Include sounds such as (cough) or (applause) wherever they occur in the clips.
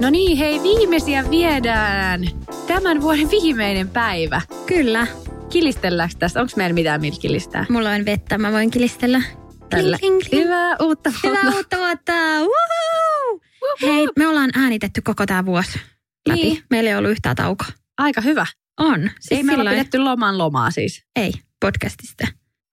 No niin, hei, viimeisiä viedään. Tämän vuoden viimeinen päivä. Kyllä. Kilistelläänkö tässä? Onko meillä mitään millä kilistää? Mulla on vettä, mä voin kilistellä. Tällä. Kling, kling. Hyvää uutta vuotta. Hyvää uutta vuotta! Woohoo! Hei, me ollaan äänitetty koko tämä vuosi läpi. Niin. Meillä ei ollut yhtään taukoa. Aika hyvä. On. Siis Ei me olla pidetty loman lomaa siis. Ei, podcastista.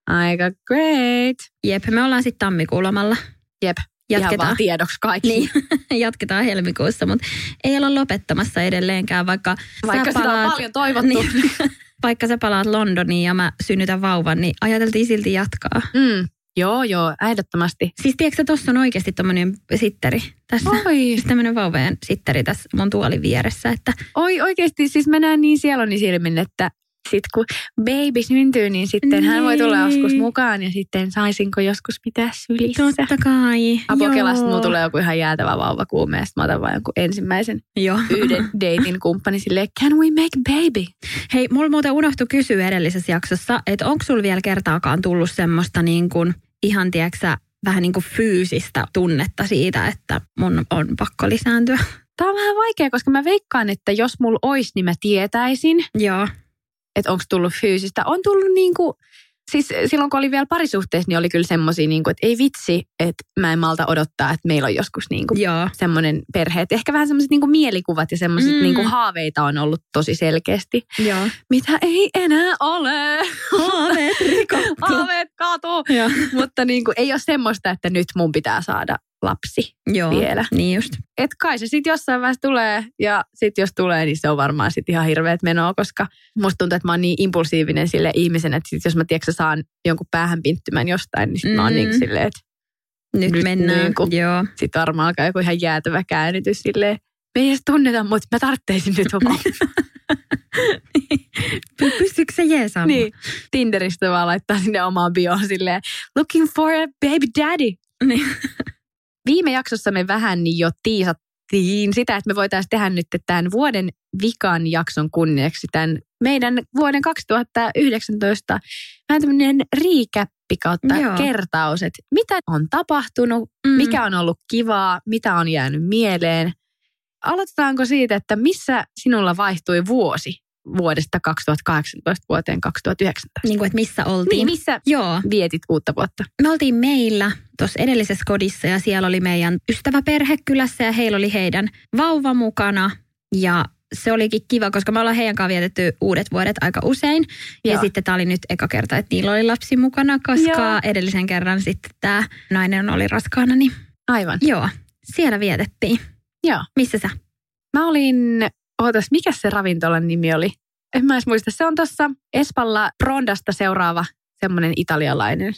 Aika great. Jep, me ollaan sitten tammikuun lomalla. Jep. Ihan Jatketaan. vaan tiedoksi kaikki. Niin, (laughs) jatketaan helmikuussa, mutta ei olla lopettamassa edelleenkään, vaikka, Vaikka sä sitä on palaat, paljon toivottu. Niin, (laughs) vaikka sä palaat Londoniin ja mä synnytän vauvan, niin ajateltiin silti jatkaa. Mm. Joo, joo, ehdottomasti. Siis tiedätkö, tuossa on oikeasti tommonen sitteri tässä. Oi, Siis tämmöinen vauvojen sitteri tässä mun tuolin vieressä, että oi oikeasti, siis mä näen niin sieluni silmin, että sit kun baby syntyy, niin sitten hän voi tulla Niin. joskus mukaan ja sitten saisinko joskus pitää sylissä. totta kai. Apokelasta mulla tulee joku ihan jäätävä vauva kuume, mä otan vaan jonkun ensimmäisen Joo. yhden (laughs) dating kumppani silleen, can we make baby? Hei, mulla muuten unohtui kysyä edellisessä jaksossa, että onko sulla vielä kertaakaan tullut semmoista niin kuin, ihan tiedätkö vähän niin kuin fyysistä tunnetta siitä, että mun on pakko lisääntyä? Tää on vähän vaikea, koska mä veikkaan, että jos mulla olisi, niin mä tietäisin, Joo. Että onko tullut fyysistä. On tullut niinku, siis silloin kun oli vielä parisuhteessa, niin oli kyllä semmosia, niinku, että ei vitsi, että mä en malta odottaa, että meillä on joskus niinku Joo. semmoinen perhe. Et ehkä vähän semmoiset niinku mielikuvat ja semmoiset Mm. niinku haaveita on ollut tosi selkeästi. Joo. Mitä ei enää ole. Haaveet rikottu. (laughs) Haaveet katu. Mutta niinku, ei ole semmoista, että nyt mun pitää saada lapsi Joo. vielä. Niin just. Et kai se sitten jossain vaiheessa tulee ja sitten jos tulee, niin se on varmaan sitten ihan hirveät menoa, koska musta tuntuu, että mä oon niin impulsiivinen sille ihmisen, että sit jos mä tiedätkö, saan jonkun päähän pinttymän jostain, niin sit mä oon niin kuin silleen, että Nyt, Nyt mennään. niinku. Joo. sit varmaan alkaa joku ihan jäätävä käännytys silleen, me ei edes tunneta, mutta mä tartteisin nyt vapaa. Py- (laughs) Pystyykö se jeesaamaan? niin, Tinderistä vaan laittaa sinne omaan bioon silleen, looking for a baby daddy. Niin. Viime jaksossa me vähän niin jo tiisattiin sitä, että me voitaisiin tehdä nyt tämän vuoden vikan jakson kunniaksi tämän meidän vuoden 2019 vähän tämmöinen riikäppi kautta Joo. kertaus, että mitä on tapahtunut, Mm. mikä on ollut kivaa, mitä on jäänyt mieleen. Aloitetaanko siitä, että missä sinulla vaihtui vuosi vuodesta 2018 vuoteen 2019? Niin kuin, että missä oltiin. Niin, missä Joo. vietit uutta vuotta? Me oltiin meillä tuossa edellisessä kodissa ja siellä oli meidän ystäväperhe kylässä ja heillä oli heidän vauva mukana. Ja se olikin kiva, koska me ollaan heidän kanssa vietetty uudet vuodet aika usein. Ja Joo. sitten tämä oli nyt eka kerta, että niillä oli lapsi mukana, koska Joo. edellisen kerran sitten tämä nainen oli raskaana. Niin Aivan. joo, siellä vietettiin. Joo. Missä sä? Mä olin, ootas, mikä se ravintolan nimi oli? En mä edes muista. Se on tuossa Espalla Prondasta seuraava semmoinen italialainen.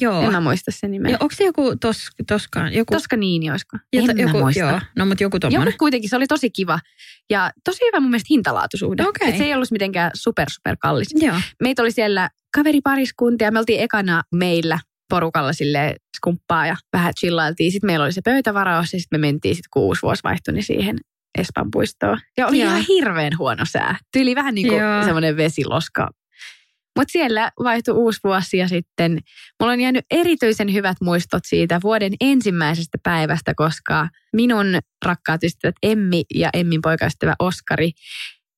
Joo. En mä muista sen nimeä. Ja onko se joku tos, toskaan? Joku, Toscanini olisiko? jota, en mä joku, muista. Joo, no mutta joku tommonen. Joku kuitenkin, se oli tosi kiva. Ja tosi hyvä mun mielestä hintalaatusuhde. Okei. Et se ei ollut mitenkään super, super kallis. Joo. Meitä oli siellä kaveripariskuntia. Me oltiin ekana meillä porukalla sille skumppaa ja vähän chillailtiin. Sitten meillä oli se pöytävaraus ja sitten me mentiin sitten kun uusi vuosi vaihtui, niin siihen Espan puistoon. Ja oli Joo. ihan hirveän huono sää. Tyyli vähän niin kuin Joo. semmoinen vesiloska. Mutta siellä vaihtui uusi vuosi ja sitten mulla on jäänyt erityisen hyvät muistot siitä vuoden ensimmäisestä päivästä, koska minun rakkaat ystävät Emmi ja Emmin poikaystävä Oskari,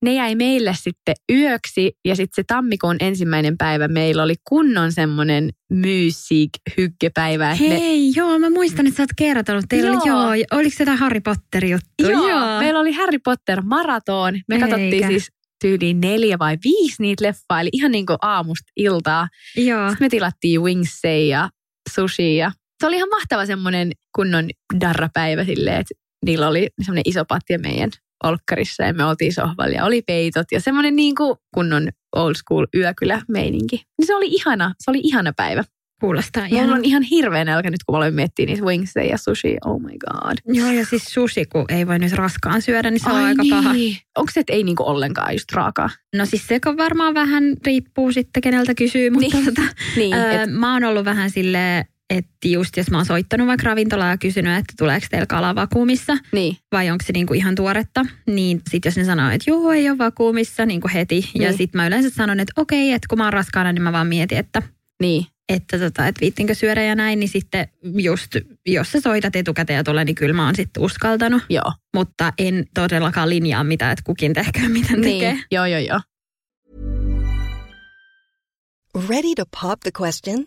ne jäi meille sitten yöksi ja sitten se tammikuun ensimmäinen päivä meillä oli kunnon semmoinen music hyggepäivä. että ne- Hei, joo, mä muistan, että sä oot kertonut. Teillä oli, Joo. joo, oliko se jotain Harry Potter juttu? Joo, meillä oli Harry Potter maraton. Me Eikä. katsottiin siis tyyliin neljä vai viisi niitä leffaa, eli ihan niin kuin aamusta iltaa. Joo. Sitten me tilattiin wingsei ja sushi ja se oli ihan mahtava semmoinen kunnon darrapäivä silleen, että niillä oli semmoinen iso patja meidän olkkarissa ja me oltiin sohvalla ja oli peitot ja semmoinen niin kuin kunnon old school yökylä meininki. Niin se oli ihana, se oli ihana päivä. Kuulostaa Mulla ihan... on ihan hirveä nälkä nyt, kun mä aloin miettiä niitä wingsia ja sushi. Oh my god. Joo, ja siis sushi, kun ei voi nyt raskaan syödä, niin se on aika niin. paha. Onko se, että ei niinku ollenkaan just raakaa? No siis se varmaan vähän riippuu sitten, keneltä kysyy, mutta Niin. tota, Niin, öö, et, mä oon ollut vähän silleen, että just jos mä oon soittanut vaikka ravintolaan ja kysynyt, että tuleeko teillä kalaa vakuumissa niin. vai onko se niinku ihan tuoretta, niin sitten jos ne sanoo, että joo, ei ole vakuumissa niinku heti. Ja Niin. sitten mä yleensä sanon, että okei, että kun mä oon raskaana, niin mä vaan mietin, että Niin. että, tota, että viittinkö syödä ja näin, niin sitten just, jos sä soitat etukäteen ja tulee, niin kyllä mä oon sitten uskaltanut. Joo. Mutta en todellakaan linjaa mitään, että kukin tehkää mitä tekee. Niin. Joo, joo, joo. Ready to pop the question?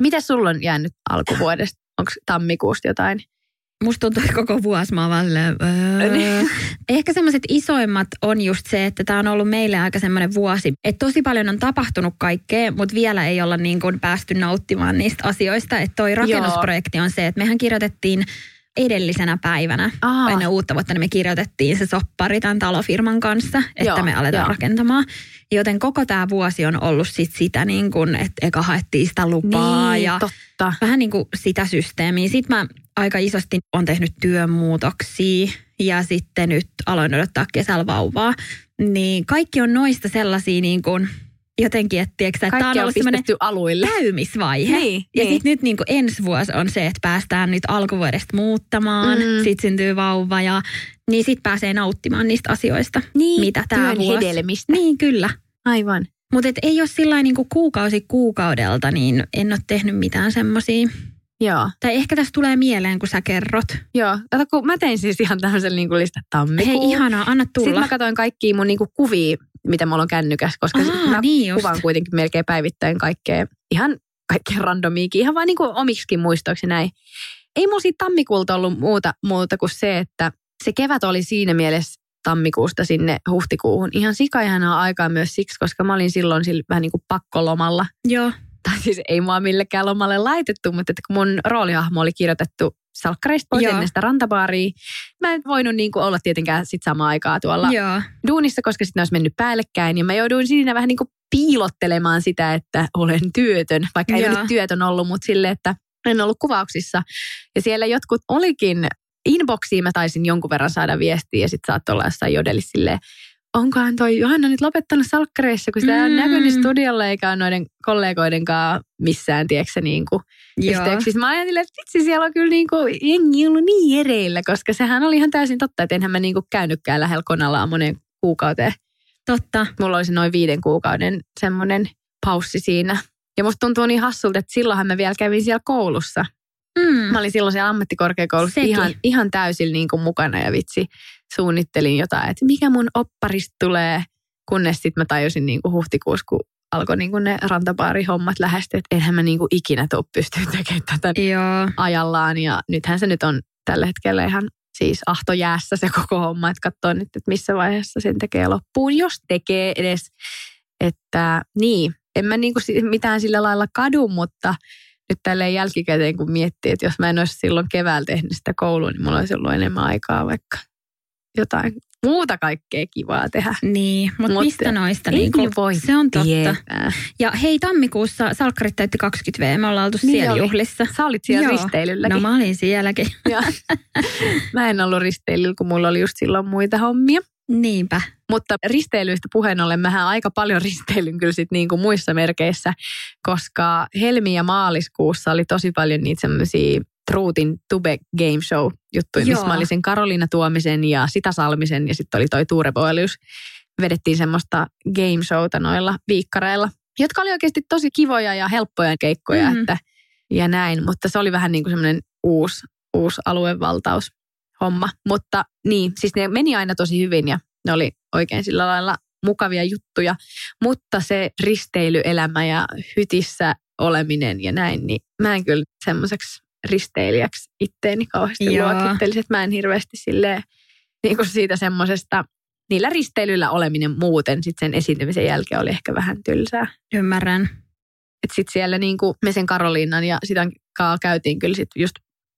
Mitä sulla on jäänyt alkuvuodesta? Onko tammikuusta jotain? Musta tuntuu, että koko vuosi mä vaan öö. Ehkä semmoiset isoimmat on just se, että tämä on ollut meille aika semmoinen vuosi. Että tosi paljon on tapahtunut kaikkea, mutta vielä ei olla niin kuin päästy nauttimaan niistä asioista. Että toi rakennusprojekti on se, että mehän kirjoitettiin edellisenä päivänä Aa. ennen uutta vuotta, niin me kirjoitettiin se soppari tämän talofirman kanssa, että Joo, me aletaan joo. rakentamaan. Joten koko tämä vuosi on ollut sit sitä niin kuin, että eka haettiin sitä lupaa niin, ja totta. vähän niin kuin sitä systeemiä. Sitten mä aika isosti on tehnyt työmuutoksia ja sitten nyt aloin odottaa kesällä vauvaa. Niin kaikki on noista sellaisia niin kuin jotenkin, että, tiedätkö, että tämä on ollut semmoinen aluille. käymisvaihe. Niin, ja niin. sitten nyt niin kuin ensi vuosi on se, että päästään nyt alkuvuodesta muuttamaan, Mm. sitten syntyy vauva ja niin sitten pääsee nauttimaan niistä asioista, Niin, mitä tämä vuosi. hedelmistä. Niin, kyllä. Aivan. Mutta ei ole sillä niin kuukausi kuukaudelta, niin en ole tehnyt mitään semmoisia. Joo. Tai ehkä tässä tulee mieleen, kun sä kerrot. Joo. Kato, kun mä tein siis ihan tämmöisen niin listan tammikuu. Hei, ihanaa, anna tulla. Sitten mä katsoin kaikkia mun niinku kuvia, mitä mulla on kännykäs, koska Aa, mä niin just. kuvaan kuitenkin melkein päivittäin kaikkea, ihan kaikkea randomiikin, ihan vaan niinku omiksikin muistoiksi näin. Ei mulla siitä tammikuulta ollut muuta, muuta kuin se, että se kevät oli siinä mielessä tammikuusta sinne huhtikuuhun. Ihan sikaihanaa aikaa myös siksi, koska mä olin silloin sillä vähän niin kuin pakkolomalla. Joo. Tai siis ei mua millekään lomalle laitettu, mutta että kun mun roolihahmo oli kirjoitettu salkkareista pois Joo. ennen sitä rantabaaria. Mä en voinut niin kuin olla tietenkään sit samaa aikaa tuolla Joo. duunissa, koska sitten ne olisi mennyt päällekkäin. Ja mä jouduin siinä vähän niin kuin piilottelemaan sitä, että olen työtön. Vaikka ei Joo. nyt työtön ollut, mutta sille, että en ollut kuvauksissa. Ja siellä jotkut olikin, inboxiin mä taisin jonkun verran saada viestiä ja sitten saattoi olla jossain jodelissa silleen, onkohan toi Johanna nyt lopettanut salkkareissa, kun sitä mm. on näkynyt studiolla eikä noiden kollegoiden kanssa missään, tiedätkö niin kuin yhteyksissä. Mä ajattelin, että vitsi, siellä on kyllä niin kuin, jengi ollut niin ereillä, koska sehän oli ihan täysin totta, että enhän mä niin kuin käynytkään lähellä konallaan monen kuukauteen. Totta. Mulla olisi noin viiden kuukauden semmoinen paussi siinä. Ja musta tuntuu niin hassulta, että silloinhan mä vielä kävin siellä koulussa. Mm. Mä olin silloin siellä ammattikorkeakoulussa Sekin. ihan, ihan täysin niin kuin mukana ja vitsi suunnittelin jotain, että mikä mun opparista tulee, kunnes sitten mä tajusin niin kuin huhtikuussa, kun alkoi niin kuin ne rantabaarihommat lähestyä, että enhän mä niin kuin ikinä tuu pystyä tekemään tätä Joo. ajallaan ja nythän se nyt on tällä hetkellä ihan siis ahtojäässä se koko homma, että katsoo nyt, että missä vaiheessa sen tekee loppuun, jos tekee edes, että niin, en mä niinku mitään sillä lailla kadu, mutta nyt tälleen jälkikäteen kun miettii, että jos mä en olisi silloin keväällä tehnyt sitä koulua, niin mulla olisi ollut enemmän aikaa vaikka jotain muuta kaikkea kivaa tehdä. Niin, mutta Mut mistä noista? ei Niin voi se on totta. Tietää. Ja hei, tammikuussa salkkarit täytti 20 V. Me ollaan oltu Niin siellä oli. juhlissa. Sä olit siellä Joo. risteilylläkin. No mä olin sielläkin. (laughs) Mä en ollut risteilyllä, kun mulla oli just silloin muita hommia. Niinpä. Mutta risteilyistä puheen ollen, mähän aika paljon risteilyn kyllä sit niin kuin muissa merkeissä, koska helmi- ja maaliskuussa oli tosi paljon niitä semmoisia Truutin Tube Game Show juttuja, missä mä olin sen Karoliina Tuomisen ja Sitä Salmisen ja sitten oli toi Tuure Boelius. Vedettiin semmoista game showta noilla viikkareilla, jotka oli oikeasti tosi kivoja ja helppoja keikkoja Mhm. että, ja näin, mutta se oli vähän niin kuin semmoinen uusi, uusi aluevaltaus homma. Mutta niin, siis ne meni aina tosi hyvin ja ne oli oikein sillä lailla mukavia juttuja. Mutta se risteilyelämä ja hytissä oleminen ja näin, niin mä en kyllä semmoiseksi risteilijäksi itteeni kauheasti Joo. luokittelisi. Että mä en hirveästi silleen niin kuin siitä semmoisesta, niillä risteilyllä oleminen muuten sitten sen esiintymisen jälkeen oli ehkä vähän tylsää. Ymmärrän. Että sitten siellä niin kuin me sen Karoliinan ja sitä kaa käytiin kyllä sitten just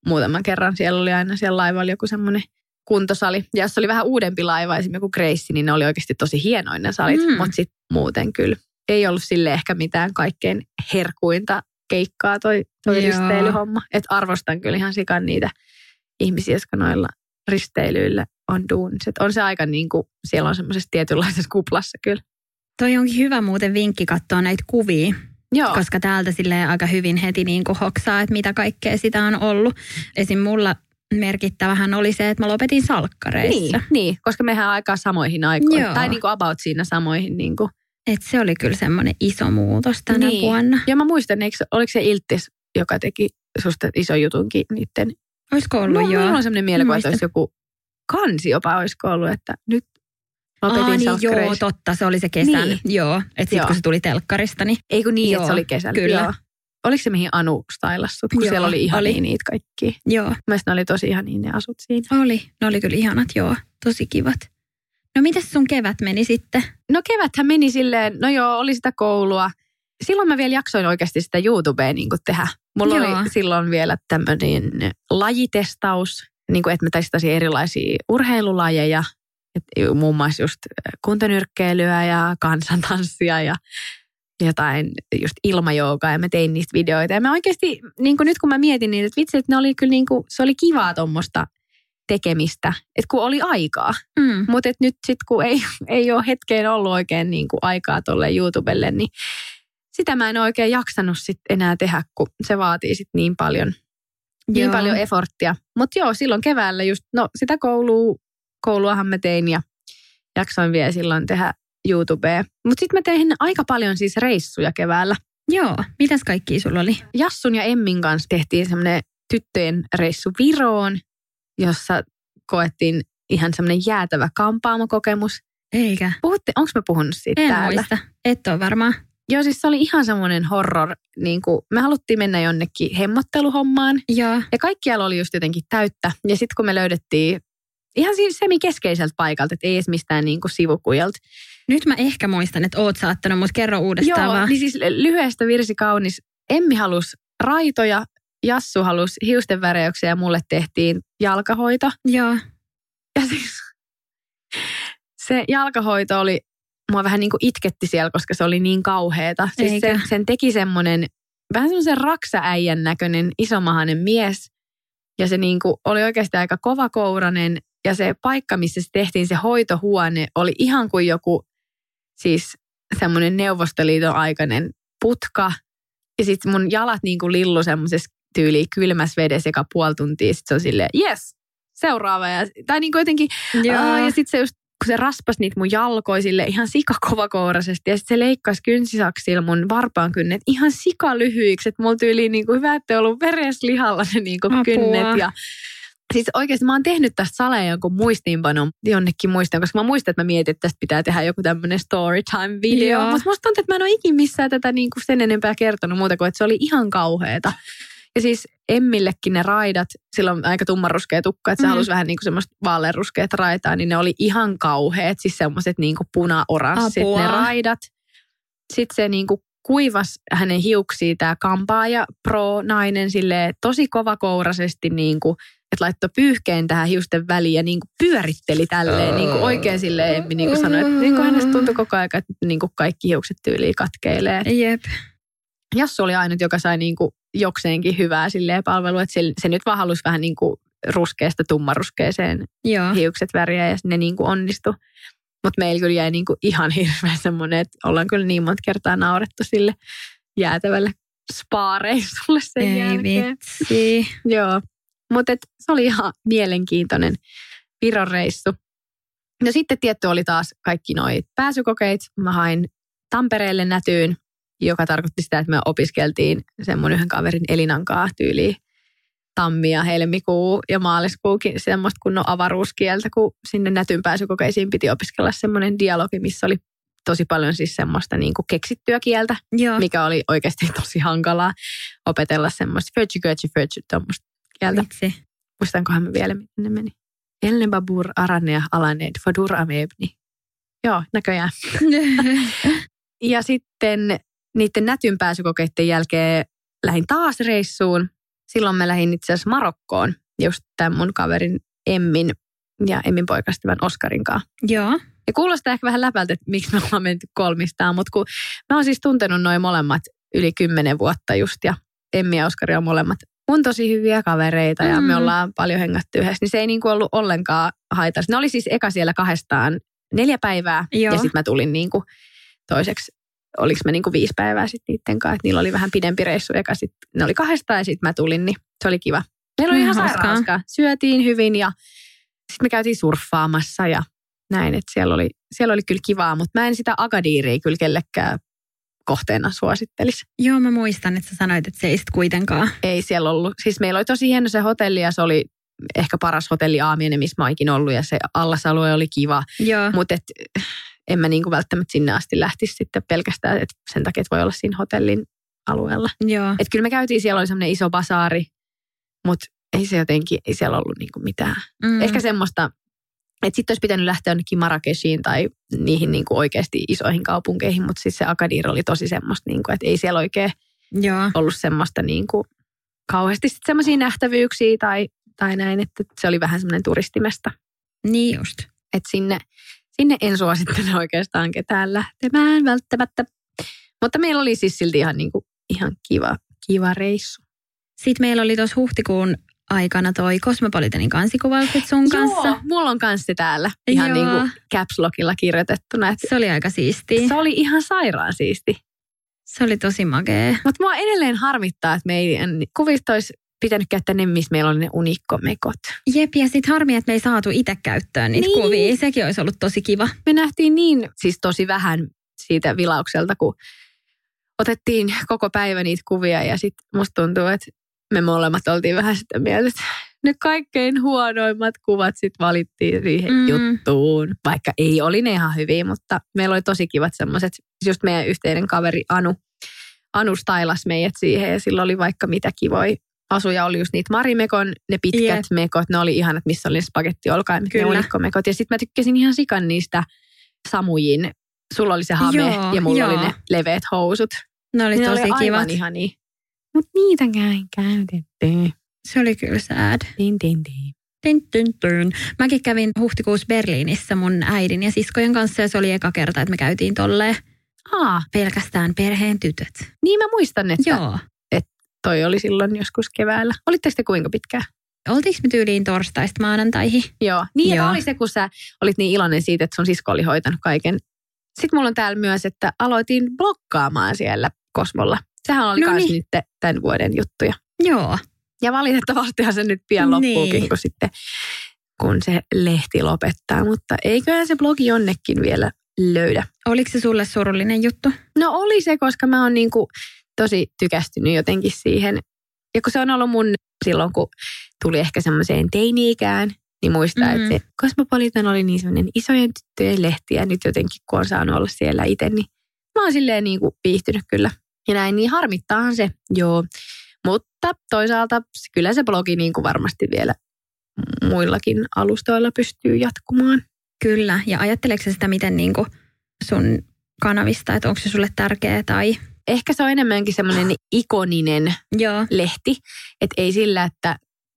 muutaman kerran. Siellä oli aina siellä laivalla joku semmoinen kuntosali. Ja jos oli vähän uudempi laiva, esimerkiksi joku Grace, niin ne oli oikeasti tosi hienoja ne salit. Mm. Mm. Mutta sitten muuten kyllä ei ollut sille ehkä mitään kaikkein herkuinta keikkaa toi, toi Joo. risteilyhomma. Että arvostan kyllä ihan sikan niitä ihmisiä, jotka noilla risteilyillä on duunissa. Et on se aika niin kuin, siellä on semmoisessa tietynlaisessa kuplassa kyllä. Toi onkin hyvä muuten vinkki katsoa näitä kuvia, Joo. koska täältä sille aika hyvin heti niin kuin hoksaa, että mitä kaikkea sitä on ollut. Esim. mulla merkittävähän oli se, että mä lopetin salkkareissa. Niin, niin, koska mehän aikaa samoihin aikoihin. Joo. Tai niin kuin about siinä samoihin. Niin kuin. Et se oli kyllä semmoinen iso muutos tänä Niin. vuonna. Ja mä muistan, eikö, oliko se Iltis, joka teki susta iso jutunkin niiden. Olisiko ollut No, joo? mulla on semmoinen mielikuva, että olisi joku kansi jopa olisiko ollut, että nyt lopetin Aa, niin joo, totta, se oli se kesän. Niin. Joo, että sitten kun se tuli telkkarista, niin Ei kun niin, Joo, että se oli kesällä. kyllä. Joo. Oliko se mihin Anu stylassut, kun Joo, siellä oli ihan oli. niitä kaikki. joo, Mielestäni ne oli tosi ihan ne asut siinä. oli. Ne oli kyllä ihanat, joo, tosi kivat. No mites sun kevät meni sitten? No keväthän meni silleen, no joo, oli sitä koulua. Silloin mä vielä jaksoin oikeasti sitä YouTubea niin kuin tehdä. Mulla Joo. oli silloin vielä tämmöinen lajitestaus, niin kuin, että mä testasin erilaisia urheilulajeja. Et muun muassa just kuntonyrkkeilyä ja kansantanssia ja jotain just ilmajoukaa ja mä tein niistä videoita. Ja mä oikeasti, niin nyt kun mä mietin niin, että vitsi, että ne oli kyllä niin kuin, se oli kivaa tuommoista tekemistä, että kun oli aikaa. Mm. Mutta nyt sitten kun ei, (laughs) ei ole hetkeen ollut oikein niin kuin aikaa tuolle YouTubelle, niin sitä mä en oikein jaksanut sit enää tehdä, kun se vaatii sit niin paljon, niin Joo. paljon efforttia. Mutta joo, silloin keväällä just, no sitä koulua, kouluahan mä tein ja jaksoin vielä silloin tehdä YouTubea. Mutta sitten mä tein aika paljon siis reissuja keväällä. Joo, mitäs kaikki sulla oli? Jassun ja Emmin kanssa tehtiin semmoinen tyttöjen reissu Viroon, jossa koettiin ihan semmoinen jäätävä kampaamokokemus. Eikä. Puhutte, onko me puhunut siitä En täällä? muista. Et ole varmaan. Joo, siis se oli ihan semmoinen horror. Niin kuin, me haluttiin mennä jonnekin hemmotteluhommaan. Joo. Ja kaikkialla oli just jotenkin täyttä. Ja sitten kun me löydettiin ihan siis semikeskeiseltä paikalta, että ei edes mistään niin kuin sivukujalta. Nyt mä ehkä muistan, että oot saattanut, mutta kerro uudestaan Joo, vaan. niin siis lyhyestä virsi kaunis. Emmi halusi raitoja, Jassu halusi hiusten värejyksiä ja mulle tehtiin jalkahoito. Joo. Ja siis se jalkahoito oli, mua vähän niin kuin itketti siellä, koska se oli niin kauheeta. Siis Eikä. sen, sen teki semmoinen, vähän semmoisen raksaäijän näköinen isomahainen mies. Ja se niin kuin oli oikeasti aika kovakourainen. Ja se paikka, missä se tehtiin, se hoitohuone, oli ihan kuin joku siis semmoinen Neuvostoliiton aikainen putka. Ja sitten mun jalat niin kuin lillu semmoisessa tyyli kylmässä vedessä joka puoli tuntia. Sitten se on silleen, yes, seuraava. Ja, tai niin kuin jotenkin Aa, ja sitten se just, kun se raspas niitä mun jalkoja sille ihan sikakovakouraisesti ja sitten se leikkasi kynsisaksilla mun varpaan kynnet ihan sikalyhyiksi, että mulla tyyliin niin kuin hyvä, että ollut vereslihalla ne niin kuin kynnet ja Siis oikeasti mä oon tehnyt tästä saleen jonkun muistiinpanon jonnekin muistan, koska mä muistan, että mä mietin, että tästä pitää tehdä joku tämmöinen story time video. Mutta musta tuntuu, että mä en ole ikin missään tätä niin kuin sen enempää kertonut muuta kuin, että se oli ihan kauheeta. Ja siis Emmillekin ne raidat, sillä on aika tummanruskea tukka, että se Mhm. mm. halusi vähän niin kuin semmoista vaaleanruskeat raitaa, niin ne oli ihan kauheat. Siis semmoiset niin kuin puna-oranssit Apua. ne raidat. Sitten se niin kuin kuivas hänen hiuksia tämä kampaaja pro-nainen sille tosi kovakouraisesti niin kuin, että laittoi pyyhkeen tähän hiusten väliin ja niin kuin pyöritteli tälleen niin kuin oikein silleen, niin kuin sanoi, että niin kuin hänestä tuntui koko ajan, että niin kuin kaikki hiukset tyyliin katkeilee. Jep. Jassu oli ainut, joka sai niin kuin jokseenkin hyvää silleen palvelua, että se, se nyt vaan halusi vähän niin kuin ruskeasta tummaruskeeseen Joo. hiukset väriä ja ne niin kuin onnistui. Mutta meillä kyllä jäi niin kuin ihan (laughs) hirveän semmoinen, että ollaan kyllä niin monta kertaa naurettu sille jäätävälle spaareissulle sen Ei jälkeen. vitsi. Joo, mutta se oli ihan mielenkiintoinen Viron reissu. No sitten tietty oli taas kaikki noi pääsykokeit. Mä hain Tampereelle nätyyn, joka tarkoitti sitä, että me opiskeltiin sen mun yhden kaverin Elinankaa tyyliin tammi ja helmikuu ja maaliskuukin semmoista kunnon avaruuskieltä, kun sinne nätyn pääsykokeisiin piti opiskella semmoinen dialogi, missä oli tosi paljon siis semmoista niin kuin keksittyä kieltä, Joo. mikä oli oikeasti tosi hankalaa opetella semmoista götsi, fötsi, tuommoista kieltä. Vitsi. Muistankohan mä vielä, miten ne meni. Elne babur aranea alaneed fadur amebni. Joo, näköjään. (laughs) Ja sitten niiden nätyn pääsykokeiden jälkeen lähdin taas reissuun. Silloin mä lähdin itse asiassa Marokkoon, just tämän mun kaverin Emmin ja Emmin poikastyvän Oskarin kanssa. Joo. Ja kuulostaa ehkä vähän läpältä, että miksi me ollaan menty kolmistaan, mutta kun mä oon siis tuntenut noin molemmat yli kymmenen vuotta just ja Emmi ja Oskari on molemmat mun tosi hyviä kavereita ja me Mm. ollaan paljon hengattu yhdessä, niin se ei niinku ollut ollenkaan haitallista. Ne oli siis eka siellä kahdestaan neljä päivää Joo. ja sitten mä tulin niinku toiseksi, oliko mä niinku viisi päivää sitten niiden kanssa, että niillä oli vähän pidempi reissu eka sit, ne oli kahdestaan ja sitten mä tulin, niin se oli kiva. Meillä oli Mm, ihan hauskaa. Syötiin hyvin ja sitten me käytiin surffaamassa ja näin, että siellä oli, siellä oli kyllä kivaa, mutta mä en sitä Agadiria kyllä kellekään kohteena suosittelisi. Joo, mä muistan, että sä sanoit, että se ei sit kuitenkaan. Ei siellä ollut. Siis meillä oli tosi hieno se hotelli ja se oli ehkä paras hotelli Aamienen, missä mä oon ikinä ollut ja se allasalue oli kiva. Joo. Mutta et, en mä niinku välttämättä sinne asti lähtisi sitten pelkästään, että sen takia, että voi olla siinä hotellin alueella. Joo. Et kyllä me käytiin, siellä oli semmoinen iso basaari, mutta ei se jotenkin, ei siellä ollut niinku mitään. Mm. Ehkä semmoista, että sitten olisi pitänyt lähteä jonnekin Marrakeshiin tai niihin niinku oikeasti isoihin kaupunkeihin, mutta siis se Agadir oli tosi semmoista, niinku, että ei siellä oikein Joo. ollut semmoista niinku kauheasti sit semmoisia nähtävyyksiä tai, tai näin, että se oli vähän semmoinen turistimesta. Niin just. Että sinne, sinne en suosittele oikeastaan ketään lähtemään välttämättä. Mutta meillä oli siis silti ihan, niinku, ihan kiva, kiva reissu. Sitten meillä oli tuossa huhtikuun aikana toi Cosmopolitanin kansikuvaukset sun kanssa. Joo, mulla on kanssa se täällä ihan Joo. niinku caps lockilla kirjoitettuna. Että Se oli aika siistiä. se oli ihan sairaan siisti. Se oli tosi makea. Mutta mua edelleen harmittaa, että meidän kuvista olisi pitänyt käyttää ne, missä meillä on ne unikkomekot. Jep, ja sitten harmi, että me ei saatu itse käyttöön niitä Niin. kuvia. Sekin olisi ollut tosi kiva. Me nähtiin niin, siis tosi vähän siitä vilaukselta, kun otettiin koko päivä niitä kuvia ja sitten musta tuntuu, että me molemmat oltiin vähän sitä mieltä, että ne kaikkein huonoimmat kuvat sitten valittiin siihen Mm. juttuun. Vaikka ei, oli ne ihan hyviä, mutta meillä oli tosi kivat semmoiset, just meidän yhteinen kaveri Anu, Anu stailas meidät siihen ja sillä oli vaikka mitä kivoja asuja. Oli just niitä Marimekon, ne pitkät yep. mekot, ne oli ihanat, missä oli spagetti olkaimet, ne unikkomekot. Ja sitten mä tykkäsin ihan sikan niistä Samujin. Sulla oli se hame Joo, ja mulla joo. oli ne leveät housut. Ne oli ne tosi oli kivat. ihania. Mutta niitäkään ei käytetty. Se oli kyllä sad. Din, din, din. Tin, tin, tin. Mäkin kävin huhtikuussa Berliinissä mun äidin ja siskojen kanssa ja se oli eka kerta, että me käytiin tolleen Aa, pelkästään perheen tytöt. niin mä muistan, että Joo. toi oli silloin joskus keväällä. Olitteko te kuinka pitkään? Oltiinko me tyyliin torstaista maanantaihin? Joo. Niin. Joo. oli se, kun sä olit niin iloinen siitä, että sun sisko oli hoitanut kaiken. Sitten mulla on täällä myös, että aloitin blokkaamaan siellä Kosmolla. Sehän oli No myös niin. nyt tämän vuoden juttuja. Joo. Ja valitettavastihan se nyt pian Niin. loppuukin, kun sitten kun se lehti lopettaa. Mutta eiköhän se blogi jonnekin vielä löydä. Oliko se sulle surullinen juttu? No oli se, koska mä oon niinku tosi tykästynyt jotenkin siihen. Ja kun se on ollut mun silloin, kun tuli ehkä semmoiseen teini-ikään, niin muistaa, Mhm. mm-hmm. että se Cosmopolitan oli niin semmoinen isojen tyttöjen lehti ja nyt jotenkin kun on saanut olla siellä itse, niin mä oon silleen niinku viihtynyt kyllä. Ja näin, niin harmittaahan se, joo. Mutta toisaalta kyllä se blogi niinku varmasti vielä muillakin alustoilla pystyy jatkumaan. Kyllä. Ja ajatteleeko sitä miten niin kuin sun kanavista, että onko se sulle tärkeä tai... Ehkä se on enemmänkin semmoinen ikoninen Joo. lehti. Että ei sillä, että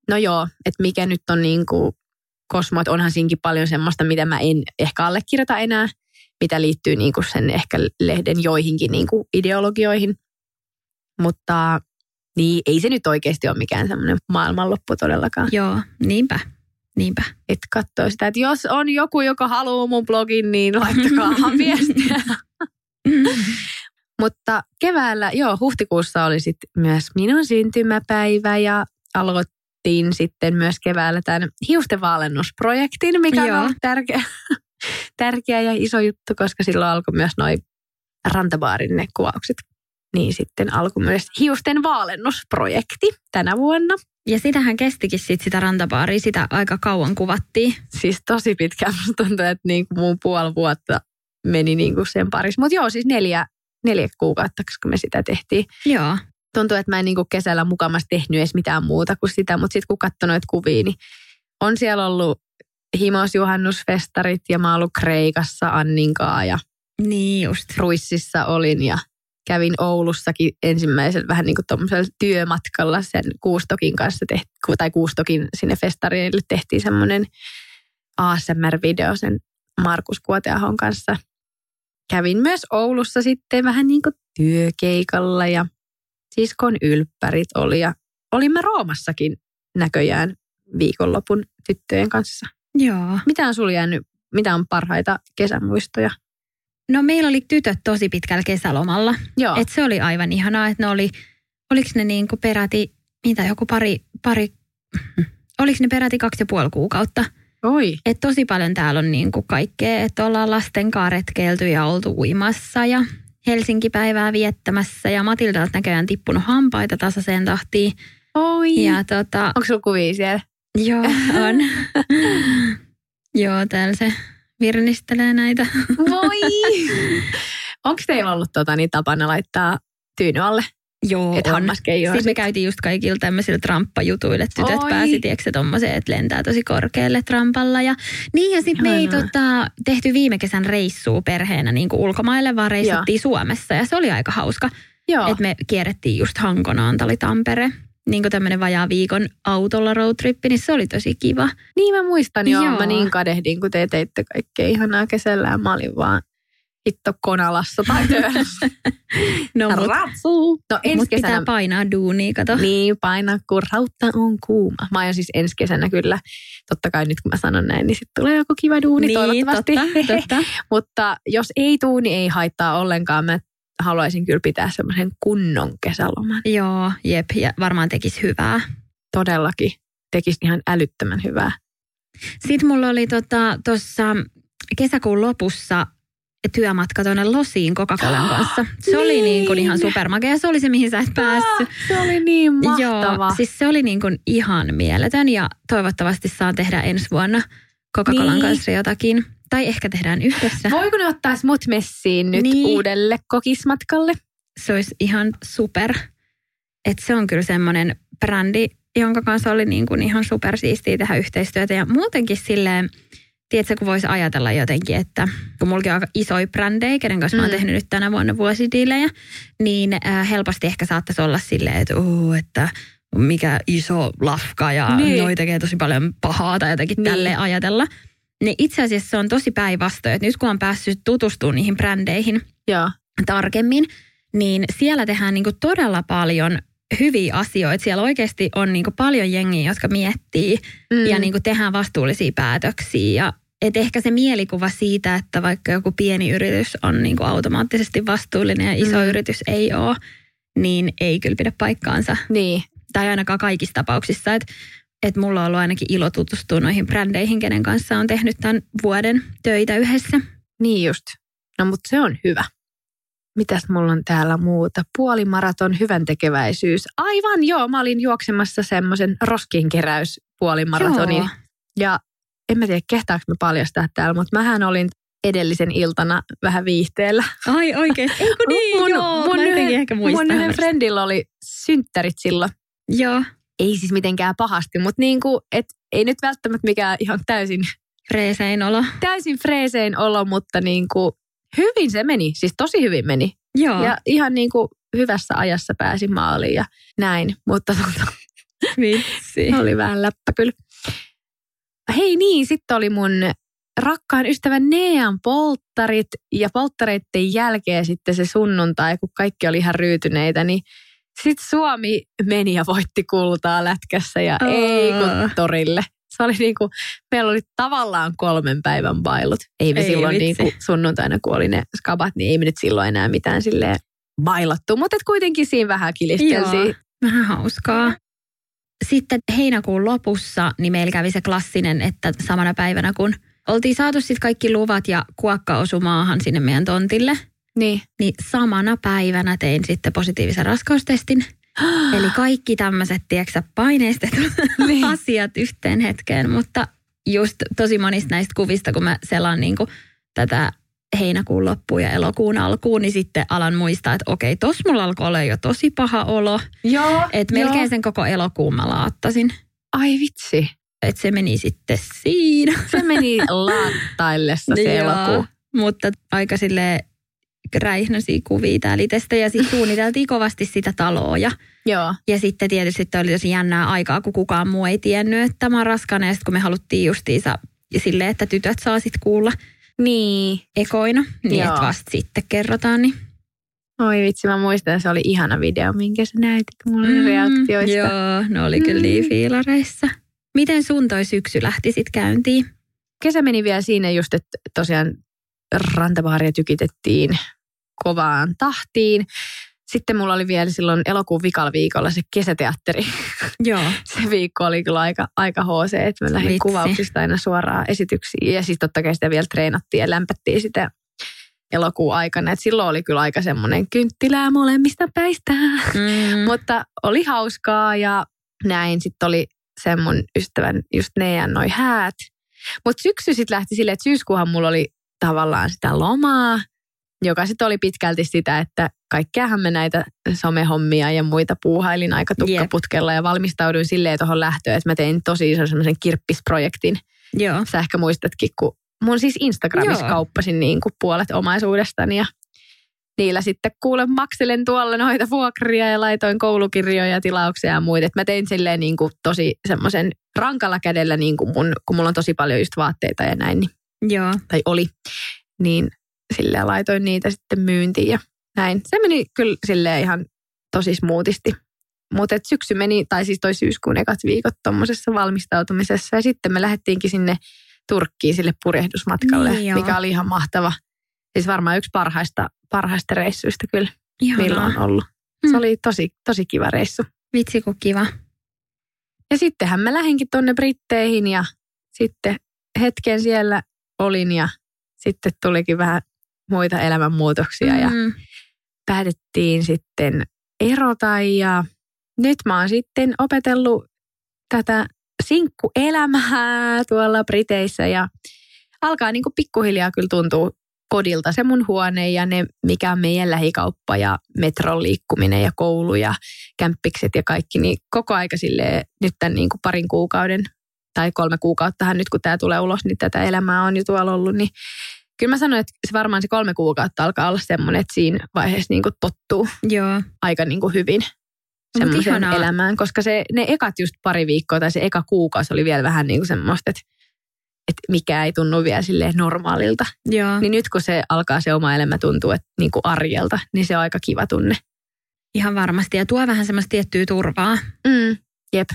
No joo, että mikä nyt on niin kuin Kosmo, että onhan siinkin paljon semmoista, mitä mä en ehkä allekirjoita enää, mitä liittyy niin kuin sen ehkä lehden joihinkin niin kuin ideologioihin. Mutta niin ei se nyt oikeasti ole mikään semmoinen maailmanloppu todellakaan. Joo, niinpä. Niinpä. Että katsoo sitä, että jos on joku, joka haluaa mun blogin, niin laittakaa (laughs) viestiä. (laughs) Mutta keväällä, joo, huhtikuussa oli sitten myös minun syntymäpäivä ja aloittiin sitten myös keväällä tämän hiusten vaalennusprojektin, mikä joo. on ollut tärkeä, tärkeä ja iso juttu, koska silloin alkoi myös noin rantabaarin ne kuvaukset. Niin sitten alkoi myös hiusten vaalennusprojekti tänä vuonna. Ja sitähän kestikin sit sitä rantabaaria, sitä aika kauan kuvattiin. Siis tosi pitkään musta tuntuu, että niin kuin mun puoli vuotta meni niin kuin sen parissa. Mutta joo, siis neljä, neljä kuukautta, koska me sitä tehtiin. Joo. Tuntuu, että mä en niin kuin kesällä mukamassa tehnyt edes mitään muuta kuin sitä, mutta sitten kun katsoi noita kuvia, niin on siellä ollut himosjuhannusfestarit ja mä oon ollut Kreikassa Anninkaa ja niin just. Ruississa olin ja kävin Oulussakin ensimmäisellä vähän niin kuin työmatkalla sen Kuustokin kanssa, tehti, tai Kuustokin sinne festarille tehtiin semmoinen ASMR-video sen Markus Kuoteahon kanssa. Kävin myös Oulussa sitten vähän niin kuin työkeikalla ja siskon ylppärit oli ja olimme Roomassakin näköjään viikonlopun tyttöjen kanssa. Joo. Mitä on sulla jäänyt, mitä on parhaita kesämuistoja? No meillä oli tytöt tosi pitkällä kesälomalla. Joo. Et se oli aivan ihanaa, että ne oli, oliko ne niin kuin peräti, mitä joku pari, pari, oliko ne peräti kaksi ja puoli kuukautta. Oi. Et tosi paljon täällä on niin kuin kaikkea, että ollaan lasten kanssa retkeilty ja oltu uimassa ja Helsinki-päivää viettämässä ja Matilda on näköjään tippunut hampaita tasaiseen tahtiin. Oi. Ja tota, Onko sulla kuvia siellä? Joo, on. (laughs) joo, täällä se virnistelee näitä. Voi! (laughs) Onko teillä ollut tota, niin tapana laittaa tyyny alle? Joo, Et on. Sitten me käytiin just kaikilla tämmöisillä tramppajutuilla, että tytöt Oi. pääsi, tiedätkö, tommoseen, että lentää tosi korkealle trampalla. Ja, niin ja sitten me ei tota, tehty viime kesän reissua perheenä niin kuin ulkomaille, vaan reissattiin Suomessa ja se oli aika hauska. Joo. Että me kierrettiin just Hanko, Naantali, Tampere. Niin tämmöinen vajaa viikon autolla roadtrippi, niin se oli tosi kiva. Niin mä muistan joo. Joo. Mä niin kadehdin, kun te teitte kaikkea ihanaa kesällä ja mä olin vaan hitto Konalassa tai. (laughs) No mut, Ratsu! No ensi mut pitää kesänä... painaa duunia, kato. Niin, paina kun rautta on kuuma. Mä aion siis ensi kesänä kyllä. Totta kai nyt kun mä sanon näin, niin sitten tulee joku kiva duuni niin toivottavasti. totta, totta. (laughs) Mutta jos ei tuu, niin ei haittaa ollenkaan. Mä haluaisin kyllä pitää semmoisen kunnon kesäloman. Joo, jep, ja varmaan tekisi hyvää. Todellakin tekisi ihan älyttömän hyvää. Sitten mulla oli tuossa kesäkuun lopussa työmatka tuonne Losiin Coca-Colan (gasps) kanssa. Se oli Niin. niin kuin ihan supermakea. Se oli se, mihin sä et päässyt. Se oli niin mahtava. Joo, siis se oli niin kuin ihan mieletön ja toivottavasti saan tehdä ensi vuonna Coca-Colan Niin. kanssa jotakin. Tai ehkä tehdään yhdessä. Voiko ne ottaa mut messiin nyt Niin. uudelle kokismatkalle? Se olisi ihan super. Että se on kyllä semmoinen brändi, jonka kanssa oli niin kuin ihan supersiistiä tehdä yhteistyötä. Ja muutenkin silleen, tiedätkö, kun voisi ajatella jotenkin, että kun mullakin on aika isoja brändejä, kenen kanssa mm. mä oon Mm. tehnyt nyt tänä vuonna vuosidiilejä, niin äh, helposti ehkä saattaisi olla silleen, että, uh, että mikä iso lafka ja Niin. noi tekee tosi paljon pahaa tai jotenkin niin. tälleen ajatella. Niin itse asiassa se on tosi päinvastoin, että nyt kun on päässyt tutustumaan niihin brändeihin Joo. tarkemmin, niin siellä tehdään niinku todella paljon hyviä asioita. Siellä oikeasti on niinku paljon jengiä, jotka miettii Mm. ja niinku tehdään vastuullisia päätöksiä. Ja et ehkä se mielikuva siitä, että vaikka joku pieni yritys on niinku automaattisesti vastuullinen ja iso Mm. yritys ei ole, niin ei kyllä pidä paikkaansa. Niin. Tai ainakaan kaikissa tapauksissa. Että et mulla on ollut ainakin ilo tutustua noihin brändeihin, kenen kanssa on tehnyt tämän vuoden töitä yhdessä. Niin just. No mutta se on hyvä. Mitäs mulla on täällä muuta? Puolimaraton hyvän tekeväisyys. Aivan joo, mä olin juoksemassa semmoisen roskinkeräys puolimaratonin. Joo. Ja en mä tiedä, kehtaanko mä paljastaa täällä, mutta mähän olin edellisen iltana vähän viihteellä. Ai oikein. Eikö (laughs) niin? mun, Joo, mun mä yhden, ehkä mun yhden friendillä oli synttärit silloin. Joo, Ei siis mitenkään pahasti, mutta niin kuin, et ei nyt välttämättä mikään ihan täysin, freesein olo. täysin freesein olo, mutta niin kuin, hyvin se meni. Siis tosi hyvin meni. Joo. Ja ihan niin kuin hyvässä ajassa pääsin maaliin ja näin. Mutta tota, (laughs) Vitsi. oli vähän läppä kyllä. Hei niin, sitten oli mun rakkaan ystävän Nean polttarit ja polttareiden jälkeen sitten se sunnuntai, kun kaikki oli ihan ryytyneitä, niin sitten Suomi meni ja voitti kultaa lätkässä ja Oh. ei kun torille. Se oli niin kuin, meillä oli tavallaan kolmen päivän bailut. Ei me Ei silloin vitsi. niin kuin sunnuntaina, kun oli ne skabat, niin ei me nyt silloin enää mitään silleen bailattu. Mutta et kuitenkin siinä vähän kilisteltiin. Joo. Vähän hauskaa. Sitten heinäkuun lopussa niin meillä kävi se klassinen, että samana päivänä kun oltiin saatu sitten kaikki luvat ja kuokka osui maahan sinne meidän tontille, Niin. niin samana päivänä tein sitten positiivisen raskaustestin. (gasps) Eli kaikki tämmöiset, tiedätkö paineistetut (laughs) Niin. (laughs) asiat yhteen hetkeen. Mutta just tosi monista näistä kuvista, kun mä selaan niin kuin tätä heinäkuun loppuun ja elokuun alkuun, niin sitten alan muistaa, että okei, tossa mulla alkoi olla jo tosi paha olo. Joo. Että melkein sen koko elokuun mä laattasin. Ai vitsi. Että se meni sitten siinä. Se meni (laughs) laattaillessa se elokuu. Mutta aika sille räihnösiä kuvia täällä itsestä. Ja sitten suunniteltiin kovasti sitä taloa. Ja, Joo. ja sitten tietysti toi oli tosi jännää aikaa, kun kukaan muu ei tiennyt, että mä oon raskana. Ja sitten kun me haluttiin justiinsa silleen, että tytöt saa sitten kuulla Niin. ekoina, niin että vasta sitten kerrotaan. Niin. Oi vitsi, mä muistan, että se oli ihana video, minkä sä näytit mulle mm, reaktioista. Joo, ne oli kyllä niin Mm. fiilareissa. Miten sun toi syksy lähti sitten käyntiin? Kesä meni vielä siinä just, että tosiaan rantavaaria tykitettiin kovaan tahtiin. Sitten mulla oli vielä silloin elokuun vikalla viikolla se kesäteatteri. (laughs) Joo. Se viikko oli kyllä aika, aika HC, että mä lähdin Vitsi. kuvauksista aina suoraan esityksiin. Ja siis totta kai sitä vielä treenattiin ja lämpättiin sitä elokuun aikana. Et silloin oli kyllä aika semmoinen kynttilää molemmista päistä. Mm. (laughs) Mutta oli hauskaa ja näin. Sitten oli sen mun ystävän just Nean noi häät. Mutta syksy sitten lähti silleen, että syyskuuhan mulla oli tavallaan sitä lomaa, joka sitten oli pitkälti sitä, että kaikkeahan me näitä somehommia ja muita puuhailin aika tukkaputkella ja valmistauduin silleen tuohon lähtöön, että mä tein tosi ison semmoisen kirppisprojektin. Joo. Sä ehkä muistatkin, kun mun siis Instagramissa Joo. kauppasin niin kuin puolet omaisuudestani ja niillä sitten kuulen makselen tuolla noita vuokria ja laitoin koulukirjoja ja tilauksia ja muita. Et mä tein silleen niin kuin tosi semmoisen rankalla kädellä, niin kuin mun, kun mulla on tosi paljon just vaatteita ja näin, niin, Joo. tai oli, niin silleen laitoin niitä sitten myyntiin ja näin. Se meni kyllä silleen ihan tosi smoothisti. Mutta syksy meni, tai siis toi syyskuun ekat viikot tuommoisessa valmistautumisessa ja sitten me lähdettiinkin sinne Turkkiin sille purjehdusmatkalle, Niin mikä oli ihan mahtava. Siis varmaan yksi parhaista, parhaista reissuista kyllä, Ihanaa. milloin on ollut. Se Mm. oli tosi, tosi kiva reissu. Vitsi kun kiva. Ja sittenhän mä lähdinkin tonne Britteihin ja sitten hetken siellä olin ja sitten tulikin vähän muita elämänmuutoksia ja Mm. päätettiin sitten erota ja nyt mä oon sitten opetellut tätä sinkkuelämää tuolla Briteissä ja alkaa niin kuin pikkuhiljaa kyllä tuntuu kodilta se mun huone ja ne, mikä on meidän lähikauppa ja metron liikkuminen ja koulu ja kämppikset ja kaikki, niin koko aika silleen nyt tämän niin kuin parin kuukauden tai kolme kuukauttahan nyt kun tämä tulee ulos, niin tätä elämää on jo tuolla ollut, niin kyllä mä sanoin, että se varmaan se kolme kuukautta alkaa olla semmoinen, että siinä vaiheessa niin kuin tottuu Joo. aika niin kuin hyvin semmoiseen elämään, koska se, ne ekat just pari viikkoa tai se eka kuukausi oli vielä vähän niin kuin semmoista, että, että mikä ei tunnu vielä silleen normaalilta. Joo. Niin nyt kun se alkaa se oma elämä tuntuu että niin kuin arjelta, niin se on aika kiva tunne. Ihan varmasti. Ja tuo vähän semmoista tiettyä turvaa. Mm, jep.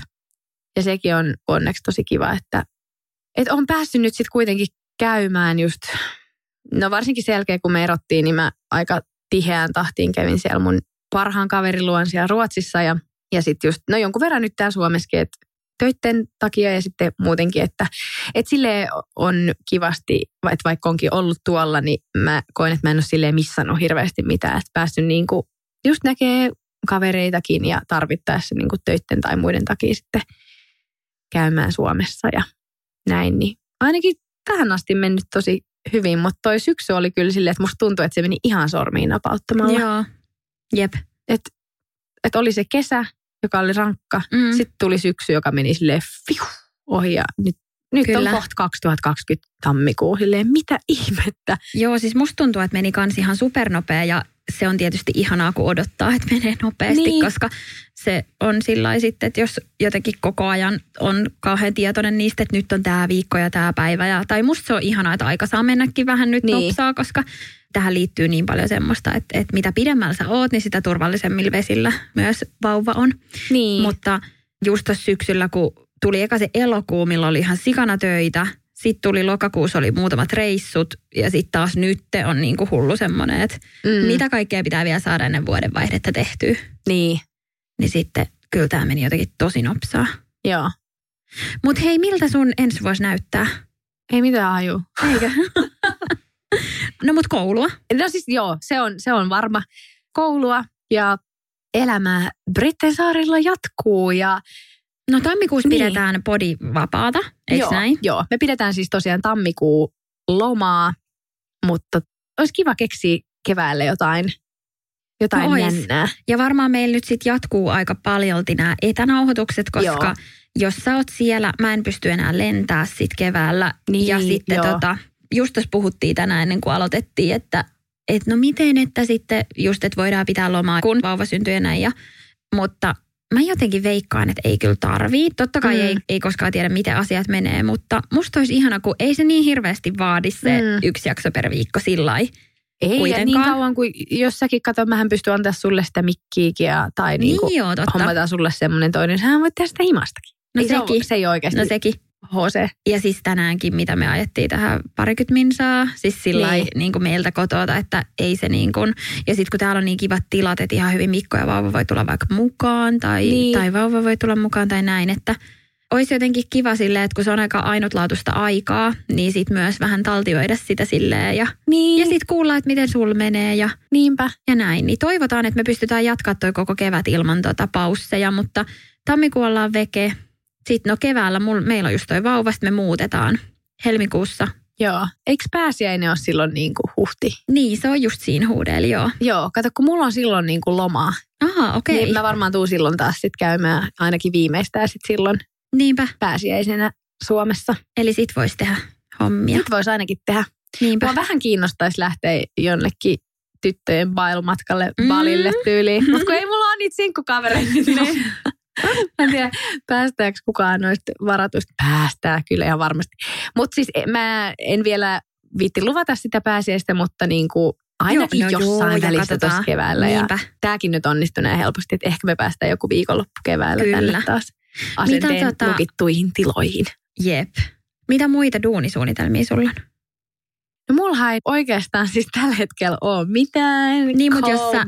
Ja sekin on onneksi tosi kiva, että, että on päässyt nyt sitten kuitenkin käymään just, no varsinkin sen jälkeen kun me erottiin, niin mä aika tiheään tahtiin kävin siellä mun parhaan kaverin luon siellä Ruotsissa ja, ja sitten just, no jonkun verran nyt täällä Suomessakin, että töitten takia ja sitten muutenkin, että, että sille on kivasti, että vaikka onkin ollut tuolla, niin mä koen, että mä en ole silleen missannut hirveästi mitään, että päässyt niin kuin just näkee kavereitakin ja tarvittaessa niin kuin töitten tai muiden takia sitten käymään Suomessa ja näin. Niin ainakin tähän asti mennyt tosi hyvin, mutta toi syksy oli kyllä silleen, että musta tuntui, että se meni ihan sormiin napauttamalla. Joo. Jep. Että et oli se kesä, joka oli rankka. Mm. Sitten tuli syksy, joka meni silleen fiu, ohi ja nyt, Nyt Kyllä. on kohta 2020 tammikuu. Silleen, mitä ihmettä? Joo, siis musta tuntuu, että meni kans ihan supernopea ja se on tietysti ihanaa, kun odottaa, että menee nopeasti, Niin. koska se on sillä sitten, että jos jotenkin koko ajan on kauhean tietoinen niistä, että nyt on tämä viikko ja tämä päivä. Ja, tai musta se on ihanaa, että aika saa mennäkin vähän nyt Niin. nopsaa, koska tähän liittyy niin paljon semmoista, että, että mitä pidemmällä sä oot, niin sitä turvallisemmilla vesillä myös vauva on. Niin. Mutta just syksyllä, kun tuli eka se elokuu, milloin oli ihan sikana töitä. Sitten tuli lokakuussa oli muutamat reissut ja sitten taas nyt on niinku hullu semmoinen, että mm. mitä kaikkea pitää vielä saada ennen vuodenvaihdetta tehtyä. Niin, Niin sitten kyllä tämä meni jotenkin tosi nopsaa. joo. Mutta hei, miltä sun ensi vuosi näyttää? Ei mitään haju. Eikö? no mut koulua. No siis joo, se on, se on varma. Koulua ja elämää Britten saarilla jatkuu ja No tammikuussa Niin. niin. pidetään podi vapaata, eikö joo, näin? Joo, me pidetään siis tosiaan tammikuu lomaa, mutta olisi kiva keksiä keväälle jotain, jotain No jännää. Ja varmaan meillä nyt sitten jatkuu aika paljolti nämä etänauhoitukset, koska Joo. jos sä oot siellä, mä en pysty enää lentää sit keväällä. Niin, ja sitten joo. tota, just tässä puhuttiin tänään ennen kuin aloitettiin, että et no miten, että sitten just, että voidaan pitää lomaa, kun vauva syntyy ja näin. Ja, mutta mä jotenkin veikkaan, että ei kyllä tarvii. Totta kai Mm. ei, ei koskaan tiedä, miten asiat menee, mutta musta olisi ihana, kun ei se niin hirveästi vaadi se Mm. yksi jakso per viikko sillä. Ei, ja niin kauan kuin, jos säkin katsot, mähän pystyn antaa sulle sitä mikkiikin ja, tai niin kuin, Niin joo, totta. hommataan sulle semmoinen toinen. Sähän voit tehdä sitä himastakin. No ei se, sekin. ole, se ei oikeasti No sekin. HC. Ja siis tänäänkin, mitä me ajettiin tähän parikymmentä minsaa, siis sillä Niin. niin. kuin meiltä kotota, että ei se niin kuin, ja sitten kun täällä on niin kivat tilat, että ihan hyvin Mikko ja vauva voi tulla vaikka mukaan, tai, Niin. tai vauva voi tulla mukaan tai näin, että olisi jotenkin kiva silleen, että kun se on aika ainutlaatuista aikaa, niin sitten myös vähän taltioida sitä silleen ja, Niin, ja sitten kuulla, että miten sul menee ja, niinpä. ja näin. Niin toivotaan, että me pystytään jatkaa toi koko kevät ilman tota pausseja, mutta tammikuu ollaan veke. Sitten no keväällä mul, meillä on just toi vauva, sit me muutetaan helmikuussa. Joo. Eikö pääsiäinen ole silloin niin kuin huhti? Niin, se on just siinä huudella, joo. Joo, kato, kun mulla on silloin niin kuin lomaa. Aha, okei. Niin mä varmaan tuun silloin taas sit käymään ainakin viimeistään sit silloin Niinpä. pääsiäisenä Suomessa. Eli sit voisi tehdä hommia. Nyt voisi ainakin tehdä. Niinpä. Mua vähän kiinnostaisi lähteä jonnekin tyttöjen bailumatkalle Mm. Balille tyyliin. Mutta kun ei mulla ole niitä sinkkukavereita. (laughs) Niin. (laughs) Mä en tiedä, päästääkö kukaan noista varatuista. Päästää kyllä ihan varmasti. Mutta siis e- mä en vielä viitti luvata sitä pääsiäistä, mutta niin kuin ainakin Joo, no jossain joo, ja välissä tuossa keväällä. Ja Niinpä. tämäkin nyt onnistuu näin helposti, että ehkä me päästään joku viikonloppu keväällä Kyllä. tänne taas asenteen tota- lukittuihin tiloihin. Jep. Mitä muita duunisuunnitelmia sulla on? No mullahan ei oikeastaan siis tällä hetkellä ole mitään. Niin, mut jos sä-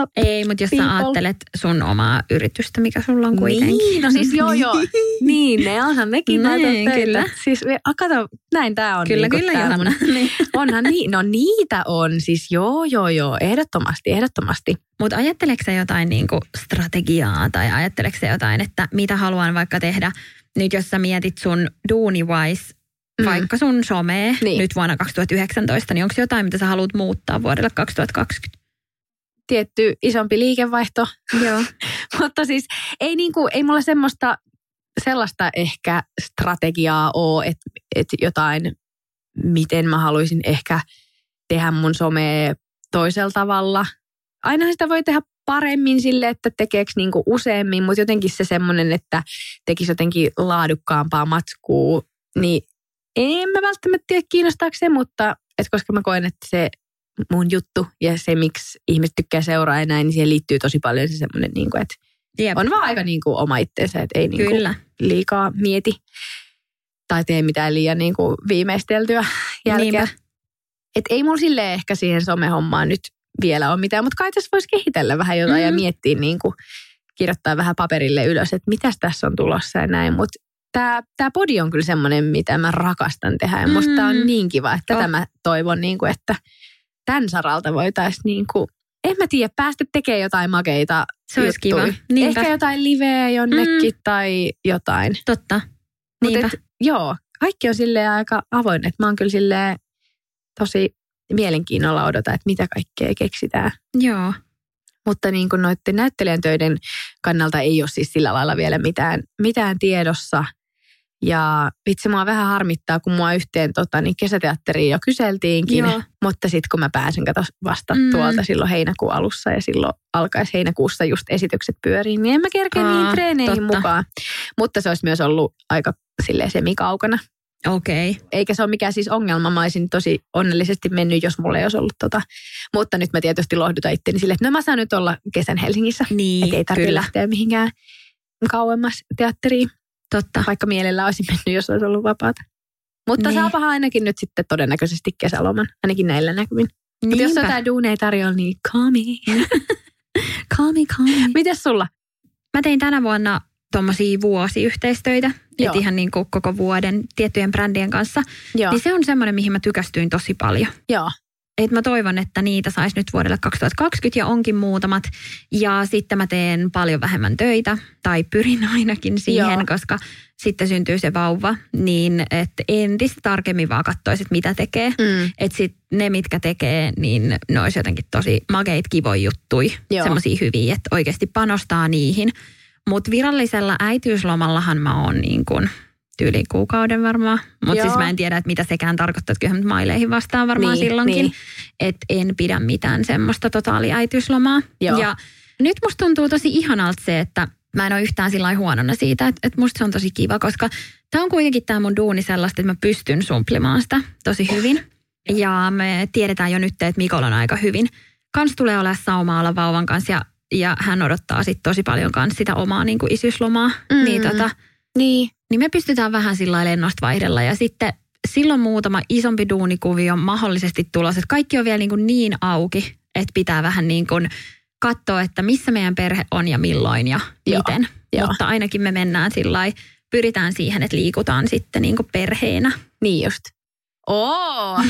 up. Ei, mutta jos People. sä ajattelet sun omaa yritystä, mikä sulla on kuitenkin. Niin, no siis joo joo. (laughs) niin, ne onhan nekin Niin, näitä kyllä. Siis kato, näin tää on. Kyllä, niinku kyllä, Johanna. (laughs) Niin. Onhan niin, no niitä on. Siis joo joo joo, ehdottomasti, ehdottomasti. Mutta ajatteleksä jotain niinku strategiaa tai ajatteleksä jotain, että mitä haluan vaikka tehdä nyt, jos sä mietit sun duuni-wise, Mm. vaikka sun somee Niin. nyt vuonna 2019, niin onko jotain, mitä sä haluat muuttaa vuodelle 2020? Tietty isompi liikevaihto. Joo. (laughs) Mutta siis ei, niinku, ei mulla semmoista sellaista ehkä strategiaa ole, että, että jotain, miten mä haluaisin ehkä tehdä mun somea toisella tavalla. Aina sitä voi tehdä paremmin sille, että tekeekö niinku useammin, mutta jotenkin se semmoinen, että tekisi jotenkin laadukkaampaa matskua, niin en mä välttämättä tiedä kiinnostaako se, mutta et koska mä koen, että se mun juttu ja se, miksi ihmiset tykkää seuraa ja näin, niin siihen liittyy tosi paljon se semmoinen, niin kuin, että Jep. on vaan aika niin kuin oma itsensä, että ei niin kuin Kyllä. liikaa mieti tai tee mitään liian niin kuin viimeisteltyä jälkeä. Niinpä. Et ei mulla silleen ehkä siihen somehommaan nyt vielä ole mitään, mutta kai tässä voisi kehitellä vähän jotain mm. ja Mhm. miettiä niin kuin, kirjoittaa vähän paperille ylös, että mitäs tässä on tulossa ja näin. Mutta tämä tää podi on kyllä semmoinen, mitä mä rakastan tehdä ja musta tää on Mm. niin kiva, että tätä Oh. mä toivon, niin kuin, että tämän saralta voitaisiin niin kuin, en mä tiedä, päästä tekemään jotain makeita Se olisi kiva. Niinpä. Ehkä jotain liveä jonnekin mm. tai jotain. Totta. Niinpä. et, joo, kaikki on silleen aika avoin. Että mä oon kyllä silleen tosi mielenkiinnolla odota, että mitä kaikkea keksitään. Joo. Mutta niin kuin noiden näyttelijän töiden kannalta ei ole siis sillä lailla vielä mitään, mitään tiedossa. Ja vitsi, mua vähän harmittaa, kun mua yhteen tota, niin kesäteatteriin jo kyseltiinkin. Joo. Mutta sitten kun mä pääsen kato vasta mm. Tuolta silloin heinäkuun alussa ja silloin alkaisi heinäkuussa just esitykset pyöriin, niin en mä kerkeä niihin treeneihin totta. mukaan. Mutta se olisi myös ollut aika silleen semikaukana. Okei. Okay. Eikä se ole mikään siis ongelma. Mä olisin tosi onnellisesti mennyt, jos mulla ei olisi ollut tota. Mutta nyt mä tietysti lohdutan itteni silleen, että no mä saan nyt olla kesän Helsingissä. Niin, Eikä ei tarvitse kyllä. lähteä mihinkään kauemmas teatteriin, Totta. vaikka mielellä olisin mennyt, jos olisi ollut vapaata. Mutta Niin. saapahan ainakin nyt sitten todennäköisesti kesäloman, ainakin näillä näkymin. Mutta jos jotain duuneja ei tarjolla, niin call me. Call me, call me. Mites sulla? Mä tein tänä vuonna tuommoisia vuosiyhteistöitä, että ihan niin kuin koko vuoden tiettyjen brändien kanssa. Joo. Niin se on semmoinen, mihin mä tykästyin tosi paljon. Joo. Et mä toivon, että niitä saisi nyt vuodelle 2020 ja onkin muutamat. Ja sitten mä teen paljon vähemmän töitä, tai pyrin (laughs) ainakin siihen, Joo. koska sitten syntyy se vauva. Niin että entistä tarkemmin vaan katsoisi, että mitä tekee. Mm. Että sit ne, mitkä tekee, niin ne olisi jotenkin tosi makeit kivoja juttui. Semmoisia hyviä, että oikeasti panostaa niihin. Mutta virallisella äitiyslomallahan mä oon niin kuin tyyliin kuukauden varmaan. Mutta siis mä en tiedä, että mitä sekään tarkoittaa, että kyllähän nyt maileihin vastaan varmaan Niin, silloinkin. niin. Että en pidä mitään semmoista totaaliäitiyslomaa. Joo. Ja nyt musta tuntuu tosi ihanalta se, että mä en ole yhtään sillä huonona siitä, että, että musta se on tosi kiva, koska tämä on kuitenkin tämä mun duuni sellaista, että mä pystyn sumplimaan sitä tosi hyvin. Ja me tiedetään jo nyt, että Mikolla on aika hyvin. Kans tulee olemaan saumaa olla vauvan kanssa ja, ja hän odottaa sit tosi paljon kans sitä omaa niin kuin isyyslomaa. Mm. Niin, tota, Niin. niin me pystytään vähän sillä lennosta vaihdella ja sitten silloin muutama isompi duunikuvio mahdollisesti tulossa. Että kaikki on vielä niin, kuin niin auki, että pitää vähän niin kuin katsoa, että missä meidän perhe on ja milloin ja Joo, miten. joo. Mutta ainakin me mennään sillä pyritään siihen, että liikutaan sitten niin kuin perheenä. Niin just. Oo,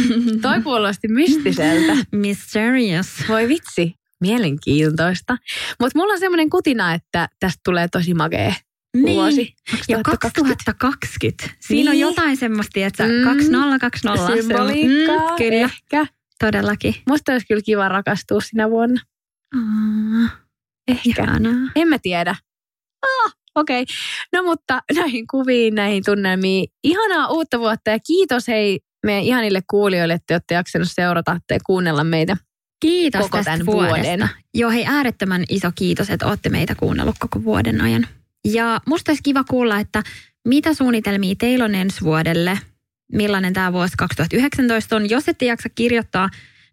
toi kuulosti mystiseltä. (laughs) Mysterious. Voi vitsi, mielenkiintoista. Mutta mulla on semmoinen kutina, että tästä tulee tosi magee vuosi. Niin. Ja 2020. Siinä on Niin. jotain semmoista, että Mm. mm. 2020. se on- Symboliikkaa, Mm, kyllä, ehkä. todellakin. Musta olisi kyllä kiva rakastua sinä vuonna. Ah, Ehkä. ihanaa. En mä tiedä. Ah, okei. Okay. No mutta näihin kuviin, näihin tunnelmiin. Ihanaa uutta vuotta ja kiitos hei meidän ihanille kuulijoille, että olette jaksanut seurata ja kuunnella meitä. Kiitos koko tästä tämän vuodesta. vuoden. Joo, hei äärettömän iso kiitos, että olette meitä kuunnellut koko vuoden ajan. Ja musta olisi kiva kuulla, että mitä suunnitelmia teillä on ensi vuodelle, millainen tämä vuosi 2019 on. Jos ette jaksa kirjoittaa,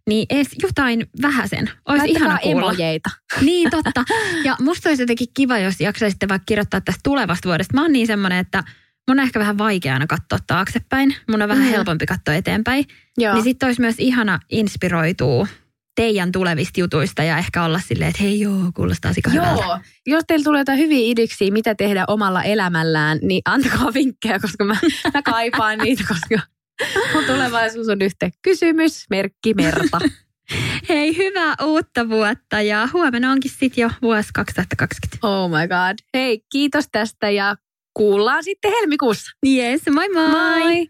niin edes jotain vähäsen. Olisi ihana kuulla. emojeita. (laughs) Niin, totta. Ja musta olisi jotenkin kiva, jos jaksaisitte vaikka kirjoittaa tästä tulevasta vuodesta. Mä oon niin semmoinen, että mun on ehkä vähän vaikea aina katsoa taaksepäin. Mun on vähän Mm. helpompi katsoa eteenpäin. Joo. Niin sitten olisi myös ihana inspiroitua teidän tulevista jutuista ja ehkä olla silleen, että hei joo, kuulostaa sika hyvältä. Joo, jos teillä tulee jotain hyviä idiksiä, mitä tehdä omalla elämällään, niin antakaa vinkkejä, koska mä, mä kaipaan niitä, koska mun tulevaisuus on yhtä kysymys, merkki, merta. (laughs) Hei, hyvää uutta vuotta ja huomenna onkin sitten jo vuosi 2020. Oh my god. Hei, kiitos tästä ja kuullaan sitten helmikuussa. Yes, moi moi! Moi!